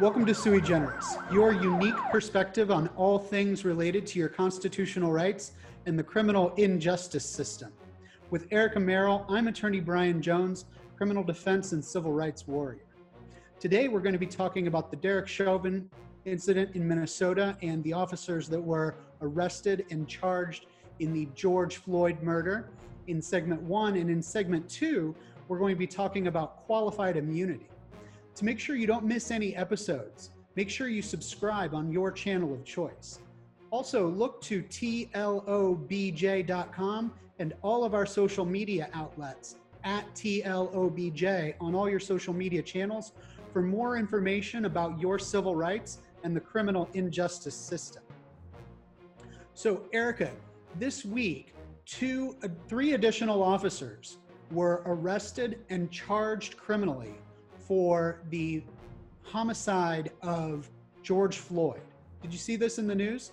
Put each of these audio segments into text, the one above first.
Welcome to Sui Generis, your unique perspective on all things related to your constitutional rights and the criminal injustice system. With Erica Merrill, I'm attorney Brian Jones, criminal defense and civil rights warrior. Today, we're going to be talking about the Derek Chauvin incident in Minnesota and the officers that were arrested and charged in the George Floyd murder in segment one. And in segment two, we're going to be talking about qualified immunity. To make sure you don't miss any episodes, make sure you subscribe on your channel of choice. Also, look to TLOBJ.com and all of our social media outlets at TLOBJ on all your social media channels for more information about your civil rights and the criminal injustice system. So, Erica, this week, two, three additional officers were arrested and charged criminally for the homicide of George Floyd. Did you see this in the news?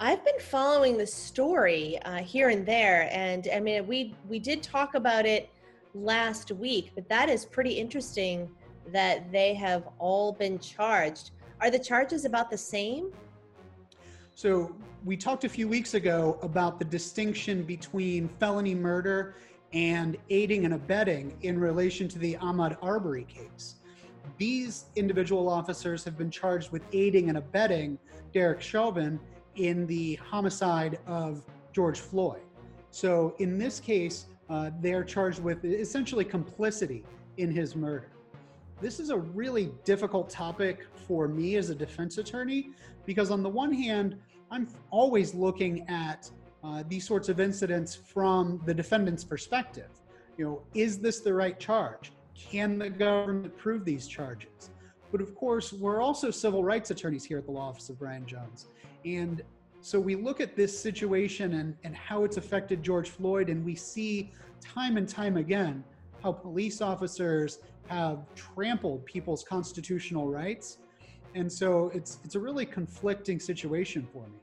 I've been following the story uh, here and there, and I mean, we we did talk about it last week, but that is pretty interesting that they have all been charged. Are the charges about the same? So we talked a few weeks ago about the distinction between felony murder and aiding and abetting in relation to the Ahmaud Arbery case. These individual officers have been charged with aiding and abetting Derek Chauvin in the homicide of George Floyd. So in this case, uh, they're charged with essentially complicity in his murder. This is a really difficult topic for me as a defense attorney because, on the one hand, I'm always looking at uh, these sorts of incidents from the defendant's perspective. You know, is this the right charge? Can the government prove these charges? But of course, we're also civil rights attorneys here at the Law Office of Brian Jones. And so we look at this situation and, and how it's affected George Floyd, and we see time and time again how police officers have trampled people's constitutional rights. And so it's it's a really conflicting situation for me.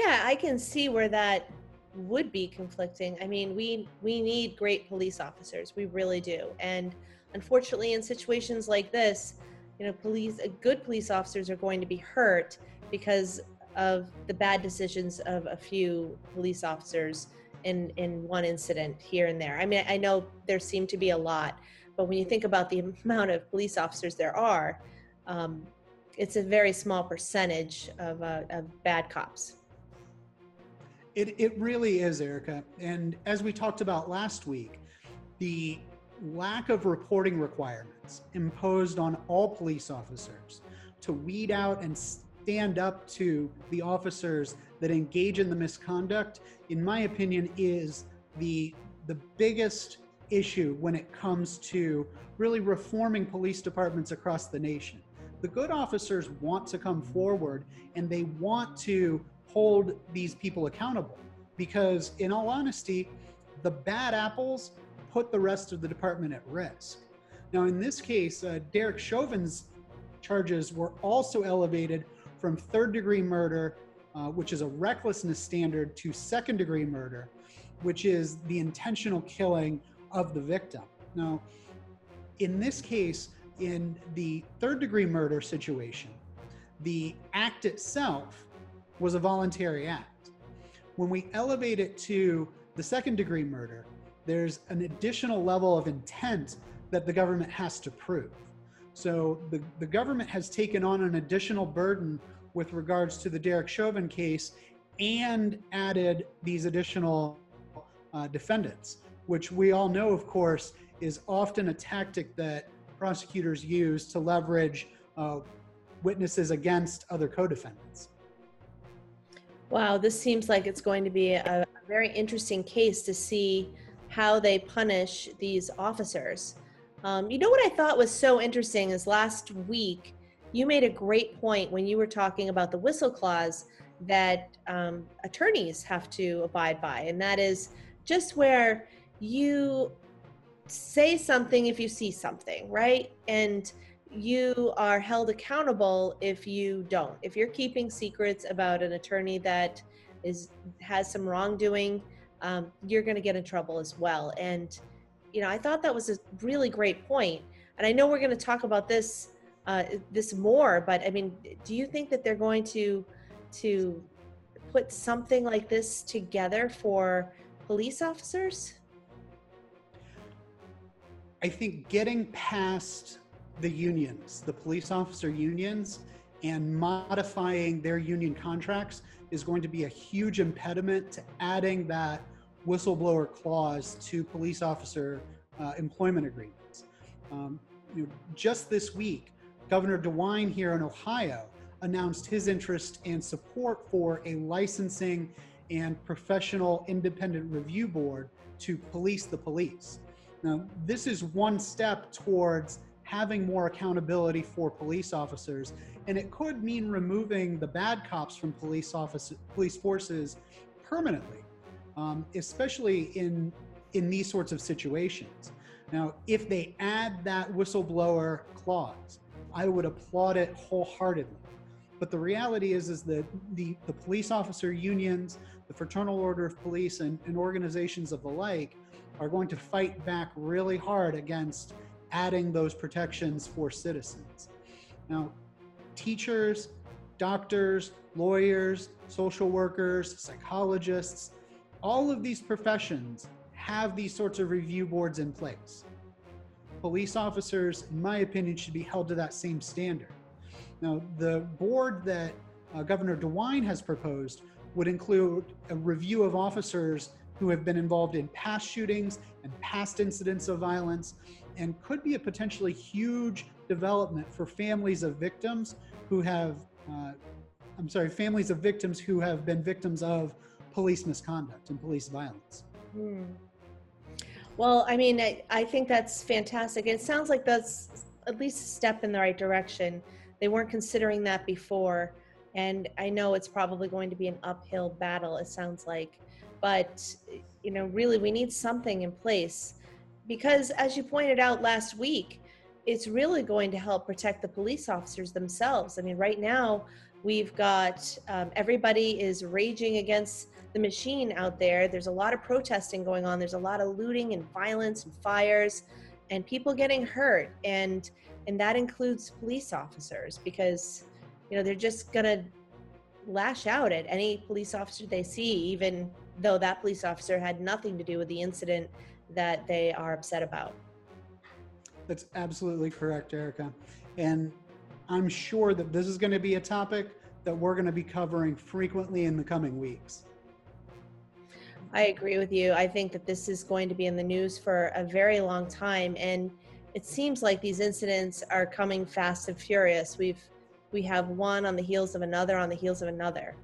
Yeah, I can see where that would be conflicting. I mean, we we need great police officers. We really do. And unfortunately in situations like this, you know, police uh, good police officers are going to be hurt because of the bad decisions of a few police officers in in one incident here and there. I mean, I know there seem to be a lot, but when you think about the amount of police officers there are, um, it's a very small percentage of, uh, of bad cops. It, it really is, Erica. And as we talked about last week, the lack of reporting requirements imposed on all police officers to weed out and stand up to the officers that engage in the misconduct, in my opinion, is the the biggest issue when it comes to really reforming police departments across the nation. The good officers want to come forward and they want to hold these people accountable because, in all honesty, the bad apples put the rest of the department at risk. Now, in this case, uh, Derek Chauvin's charges were also elevated from third degree murder, uh, which is a recklessness standard, to second degree murder, which is the intentional killing of the victim. Now, in this case, in the third degree murder situation, the act itself was a voluntary act. When we elevate it to the second degree murder, there's an additional level of intent that the government has to prove. So the, the government has taken on an additional burden with regards to the Derek Chauvin case and added these additional uh, defendants, which we all know, of course, is often a tactic that prosecutors use to leverage uh, witnesses against other co defendants. Wow, this seems like it's going to be a, very interesting case to see how they punish these officers. Um, you know what I thought was so interesting is last week you made a great point when you were talking about the whistle clause that um, attorneys have to abide by, and that is just where you say something if you see something, right? And you are held accountable if you don't. If you're keeping secrets about an attorney that is has some wrongdoing, um, you're going to get in trouble as well. And you know, I thought that was a really great point. And I know we're going to talk about this uh, this more. But I mean, do you think that they're going to to put something like this together for police officers? I think getting past the unions, the police officer unions, and modifying their union contracts is going to be a huge impediment to adding that whistleblower clause to police officer uh, employment agreements. Um, you know, just this week, Governor DeWine here in Ohio announced his interest and support for a licensing and professional independent review board to police the police. Now, this is one step towards having more accountability for police officers, and it could mean removing the bad cops from police office, police forces permanently, um, especially in in these sorts of situations. Now, if they add that whistleblower clause, I would applaud it wholeheartedly. But the reality is, is that the, the police officer unions, the Fraternal Order of Police, and, and organizations of the like are going to fight back really hard against adding those protections for citizens. Now, teachers, doctors, lawyers, social workers, psychologists, all of these professions have these sorts of review boards in place. Police officers, in my opinion, should be held to that same standard. Now, the board that uh, Governor DeWine has proposed would include a review of officers who have been involved in past shootings and past incidents of violence, and could be a potentially huge development for families of victims who have, uh, I'm sorry, families of victims who have been victims of police misconduct and police violence. Hmm. Well, I mean, I, I think that's fantastic. It sounds like that's at least a step in the right direction. They weren't considering that before. And I know it's probably going to be an uphill battle, it sounds like. But, you know, really, we need something in place because, as you pointed out last week, it's really going to help protect the police officers themselves. I mean, right now, we've got um, everybody is raging against the machine out there. There's a lot of protesting going on. There's a lot of looting and violence and fires and people getting hurt. And and that includes police officers because you know they're just gonna lash out at any police officer they see, even though that police officer had nothing to do with the incident that they are upset about. That's absolutely correct, Erica. And I'm sure that this is going to be a topic that we're going to be covering frequently in the coming weeks. I agree with you. I think that this is going to be in the news for a very long time and it seems like these incidents are coming fast and furious. We've we have one on the heels of another on the heels of another.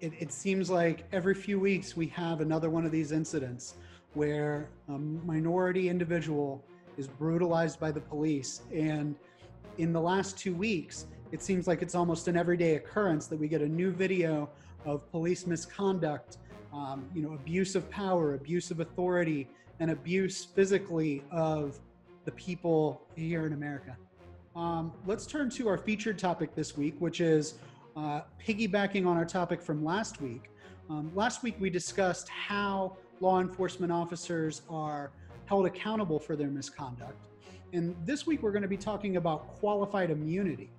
It, it seems like every few weeks we have another one of these incidents where a minority individual is brutalized by the police. And in the last two weeks, it seems like it's almost an everyday occurrence that we get a new video of police misconduct, um, you know, abuse of power, abuse of authority, and abuse physically of the people here in America. Um, let's turn to our featured topic this week, which is uh, piggybacking on our topic from last week. Um, last week, we discussed how law enforcement officers are held accountable for their misconduct. And this week, we're going to be talking about qualified immunity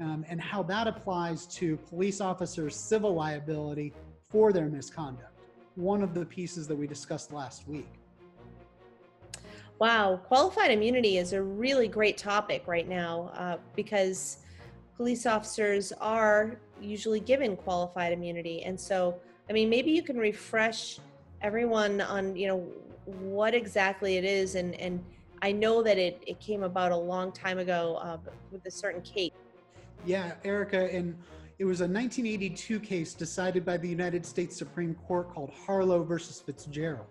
um, and how that applies to police officers' civil liability for their misconduct. One of the pieces that we discussed last week. Wow, qualified immunity is a really great topic right now uh, because police officers are usually given qualified immunity. And so, I mean, maybe you can refresh everyone on, you know, what exactly it is. And, and I know that it, it came about a long time ago uh, with a certain case. Yeah, Erica, and it was a 1982 case decided by the United States Supreme Court called Harlow versus Fitzgerald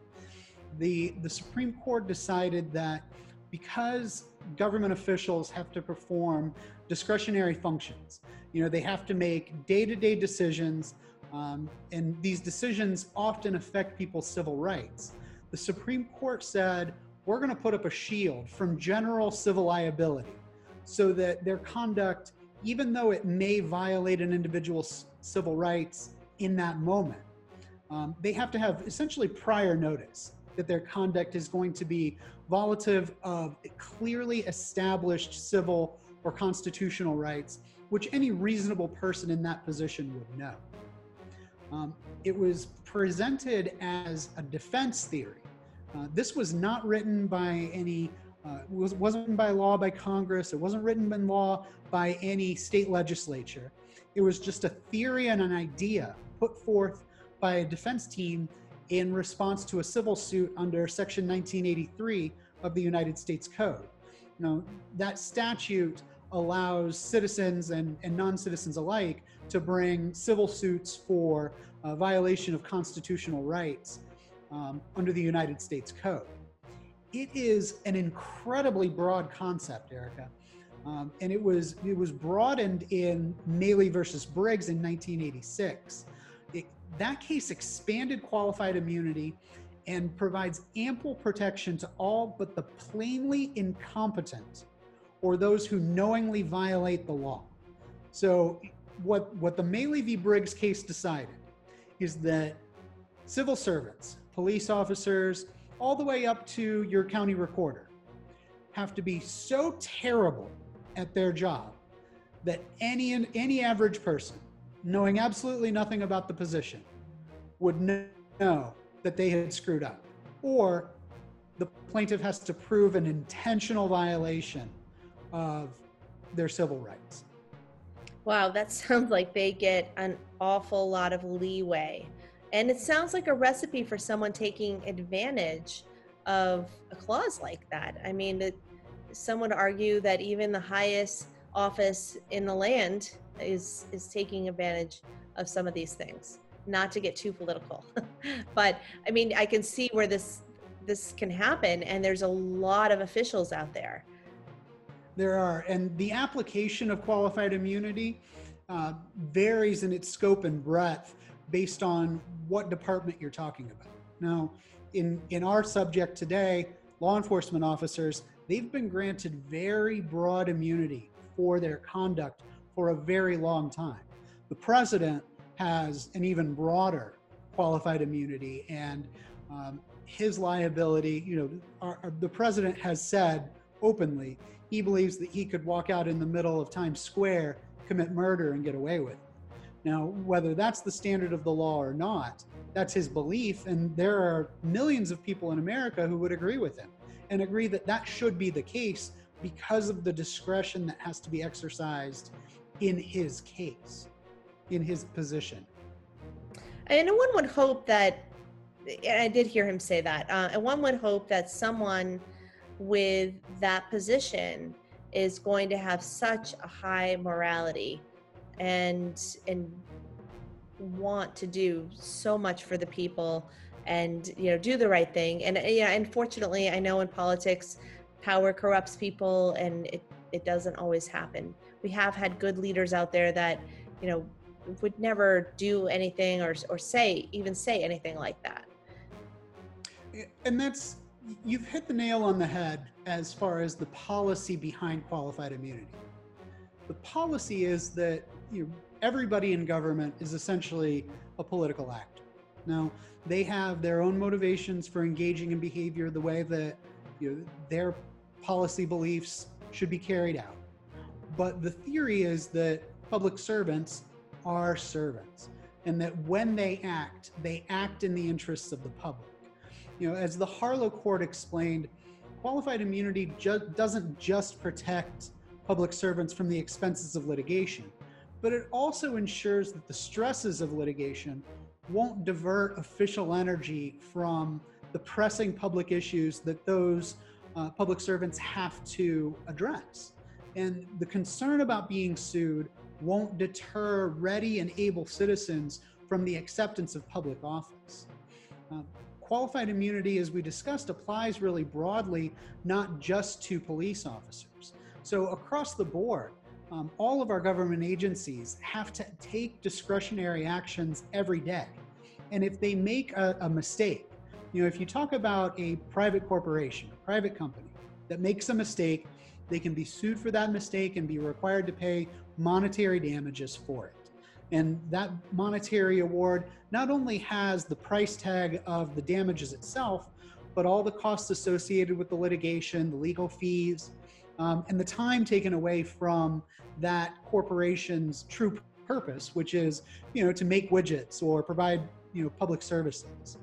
the, the Supreme Court decided that because government officials have to perform discretionary functions, you know, they have to make day to day decisions, um, and these decisions often affect people's civil rights. The Supreme Court said, we're going to put up a shield from general civil liability so that their conduct, even though it may violate an individual's civil rights in that moment, um, they have to have essentially prior notice that their conduct is going to be violative of clearly established civil or constitutional rights, which any reasonable person in that position would know. Um, it was presented as a defense theory. Uh, this was not written by any, uh, was, wasn't by law by Congress. It wasn't written in law by any state legislature. It was just a theory and an idea put forth by a defense team in response to a civil suit under Section 1983 of the United States Code. Now, that statute allows citizens and, and non citizens alike to bring civil suits for uh, violation of constitutional rights um, under the United States Code. It is an incredibly broad concept, Erica. Um, and it was it was broadened in Malley versus Briggs in 1986. It, that case expanded qualified immunity and provides ample protection to all but the plainly incompetent or those who knowingly violate the law. So, what, what the Malley v. Briggs case decided is that civil servants, police officers, all the way up to your county recorder, have to be so terrible at their job that any any average person, knowing absolutely nothing about the position, would know that they had screwed up, or the plaintiff has to prove an intentional violation of their civil rights. Wow, that sounds like they get an awful lot of leeway. And it sounds like a recipe for someone taking advantage of a clause like that. I mean, it, some would argue that even the highest office in the land is is taking advantage of some of these things. Not to get too political, but I mean, I can see where this this can happen, and there's a lot of officials out there there are, and the application of qualified immunity uh, varies in its scope and breadth based on what department you're talking about. Now, in, in our subject today, law enforcement officers, they've been granted very broad immunity for their conduct for a very long time. The president has an even broader qualified immunity, and um, his liability, you know, our, our, the president has said openly he believes that he could walk out in the middle of Times Square, commit murder, and get away with it. Now, whether that's the standard of the law or not, that's his belief. And there are millions of people in America who would agree with him and agree that that should be the case because of the discretion that has to be exercised in his case, in his position. And one would hope that, and I did hear him say that, uh, and one would hope that someone with that position is going to have such a high morality and and want to do so much for the people and you know do the right thing. And uh, yeah unfortunately i know in politics power corrupts people and it it doesn't always happen. We have had good leaders out there that you know would never do anything or or say even say anything like that. And that's you've hit the nail on the head as far as the policy behind qualified immunity. The policy is that you know, everybody in government is essentially a political actor. Now, they have their own motivations for engaging in behavior the way that you know, their policy beliefs should be carried out. But the theory is that public servants are servants and that when they act, they act in the interests of the public. You know, as the Harlow court explained, qualified immunity ju- doesn't just protect public servants from the expenses of litigation, but it also ensures that the stresses of litigation won't divert official energy from the pressing public issues that those uh, public servants have to address. And the concern about being sued won't deter ready and able citizens from the acceptance of public office. Uh, qualified immunity, as we discussed, applies really broadly, not just to police officers. So across the board, um, all of our government agencies have to take discretionary actions every day. And if they make a, a mistake, you know, if you talk about a private corporation, a private company that makes a mistake, they can be sued for that mistake and be required to pay monetary damages for it. And that monetary award not only has the price tag of the damages itself, but all the costs associated with the litigation, the legal fees, um, and the time taken away from that corporation's true purpose, which is, you know, to make widgets or provide, you know, public services.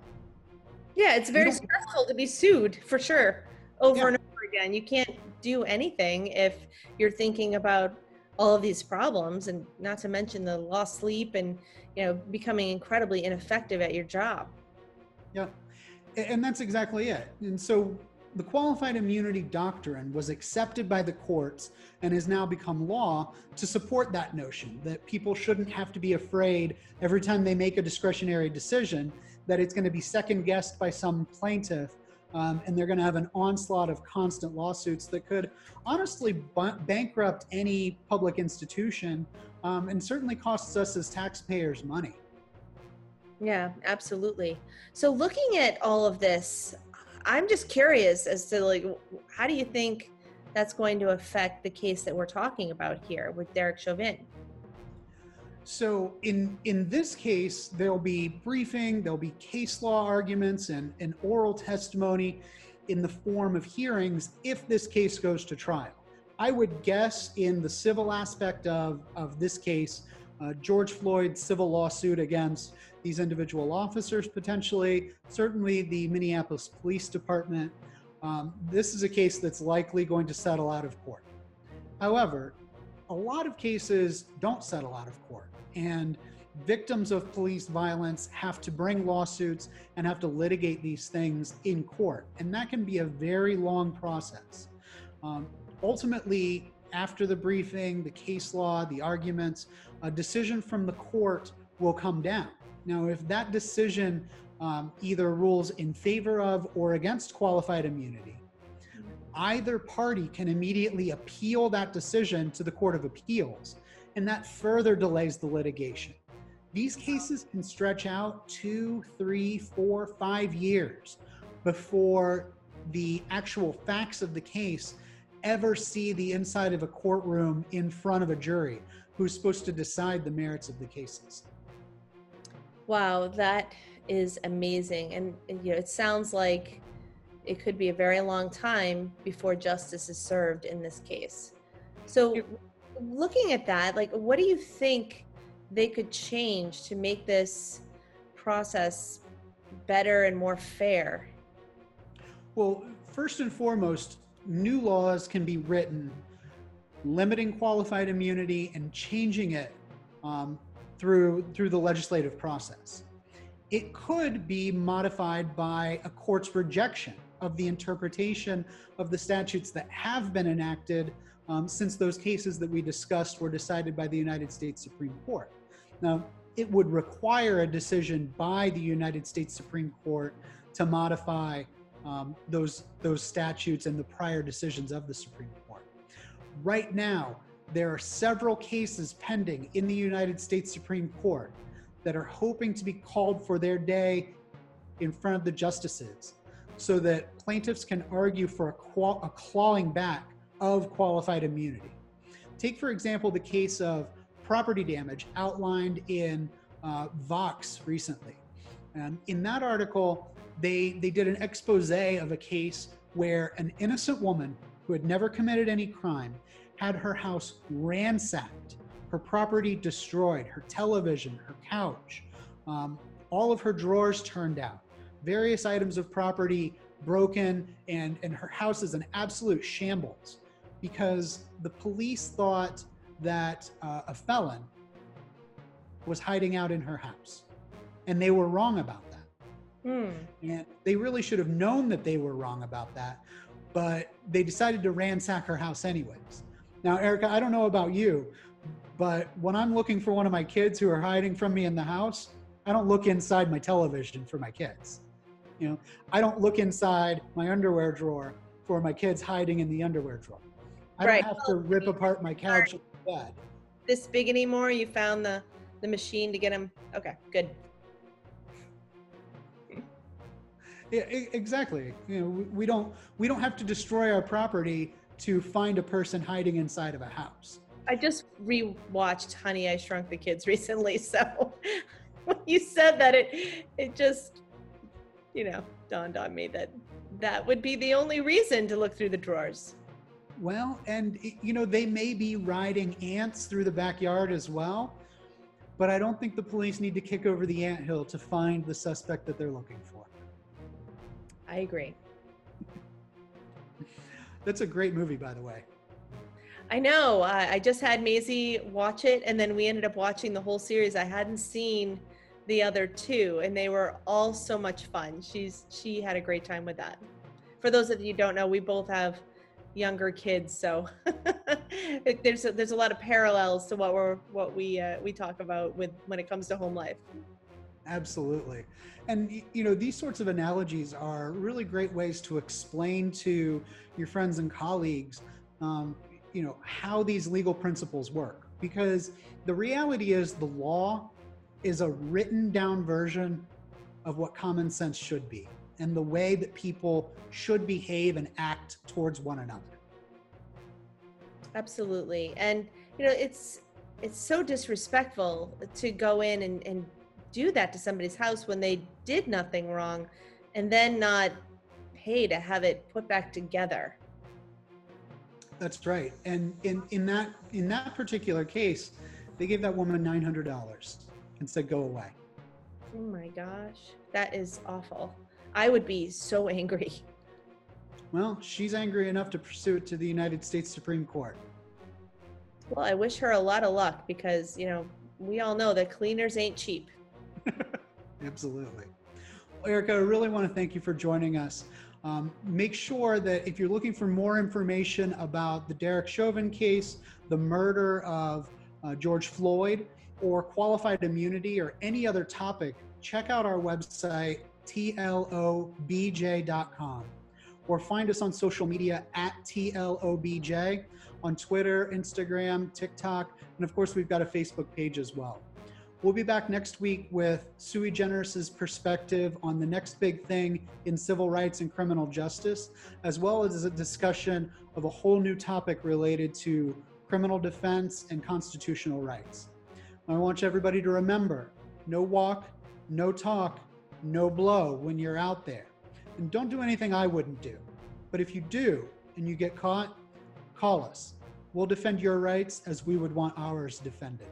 Yeah, it's very stressful to be sued for sure over Yeah. and over again. You can't do anything if you're thinking about all of these problems and not to mention the lost sleep and you know becoming incredibly ineffective at your job. Yeah. And that's exactly it. And so the qualified immunity doctrine was accepted by the courts and has now become law to support that notion that people shouldn't have to be afraid every time they make a discretionary decision that it's going to be second guessed by some plaintiff um, and they're going to have an onslaught of constant lawsuits that could honestly bu- bankrupt any public institution um, and certainly costs us as taxpayers money. Yeah, absolutely. So looking at all of this, I'm just curious as to like how do you think that's going to affect the case that we're talking about here with Derek Chauvin? So in in this case, there'll be briefing, there'll be case law arguments and, and oral testimony in the form of hearings if this case goes to trial. I would guess in the civil aspect of, of this case, uh, George Floyd's civil lawsuit against these individual officers potentially, certainly the Minneapolis Police Department. Um, this is a case that's likely going to settle out of court. However, a lot of cases don't settle out of court, and victims of police violence have to bring lawsuits and have to litigate these things in court, and that can be a very long process. Um, ultimately, after the briefing, the case law, the arguments, a decision from the court will come down. Now, if that decision um, either rules in favor of or against qualified immunity, either party can immediately appeal that decision to the Court of Appeals, and that further delays the litigation. These cases can stretch out two, three, four, five years before the actual facts of the case ever see the inside of a courtroom in front of a jury who's supposed to decide the merits of the cases. Wow, that is amazing. And and, you know, it sounds like it could be a very long time before justice is served in this case. So looking at that, like what do you think they could change to make this process better and more fair? Well, first and foremost, new laws can be written limiting qualified immunity and changing it um, through through the legislative process. It could be modified by a court's rejection of the interpretation of the statutes that have been enacted um, since those cases that we discussed were decided by the United States Supreme Court. Now, it would require a decision by the United States Supreme Court to modify um, those those statutes and the prior decisions of the Supreme Court. Right now, there are several cases pending in the United States Supreme Court that are hoping to be called for their day in front of the justices so that plaintiffs can argue for a, qual- a clawing back of qualified immunity. Take, for example, the case of property damage outlined in uh, Vox recently. And in that article, they, they did an expose of a case where an innocent woman who had never committed any crime had her house ransacked, her property destroyed, her television, her couch, um, all of her drawers turned out, various items of property broken, and, and her house is an absolute shambles because the police thought that uh, a felon was hiding out in her house. And they were wrong about that. Hmm. And they really should have known that they were wrong about that, but they decided to ransack her house anyways. Now, Erica, I don't know about you, but when I'm looking for one of my kids who are hiding from me in the house, I don't look inside my television for my kids. You know, I don't look inside my underwear drawer for my kids hiding in the underwear drawer. I Right. don't have to rip apart my couch. This big anymore? You found the the machine to get him. Okay, good. Yeah, exactly. You know, we- we don't we don't have to destroy our property to find a person hiding inside of a house. I just rewatched Honey I Shrunk the Kids recently, so when you said that, it it just you know dawned on me that that would be the only reason to look through the drawers. Well, and you know, they may be riding ants through the backyard as well, but I don't think the police need to kick over the anthill to find the suspect that they're looking for. I agree. That's a great movie, by the way. I know. I, I just had Maisie watch it, and then we ended up watching the whole series. I hadn't seen the other two, and they were all so much fun. She's she had a great time with that. For those of you who don't know, we both have younger kids, so there's a, there's a lot of parallels to what we're what we uh, we talk about with when it comes to home life. Absolutely. And you know, these sorts of analogies are really great ways to explain to your friends and colleagues, um, you know, how these legal principles work. Because the reality is, the law is a written down version of what common sense should be and the way that people should behave and act towards one another. Absolutely. And you know, it's it's so disrespectful to go in and, and do that to somebody's house when they did nothing wrong and then not pay to have it put back together. That's right. And in, in that in that particular case, they gave that woman nine hundred dollars and said, "Go away." Oh my gosh. That is awful. I would be so angry. Well, she's angry enough to pursue it to the United States Supreme Court. Well, I wish her a lot of luck because, you know, we all know that cleaners ain't cheap. Absolutely. Well, Erica, I really want to thank you for joining us. Um, make sure that if you're looking for more information about the Derek Chauvin case, the murder of uh, George Floyd, or qualified immunity, or any other topic, check out our website, tlobj.com, or find us on social media at tlobj on Twitter, Instagram, TikTok, and of course, we've got a Facebook page as well. We'll be back next week with Sui Generis's perspective on the next big thing in civil rights and criminal justice, as well as a discussion of a whole new topic related to criminal defense and constitutional rights. I want everybody to remember no walk, no talk, no blow when you're out there. And don't do anything I wouldn't do. But if you do and you get caught, call us. We'll defend your rights as we would want ours defended.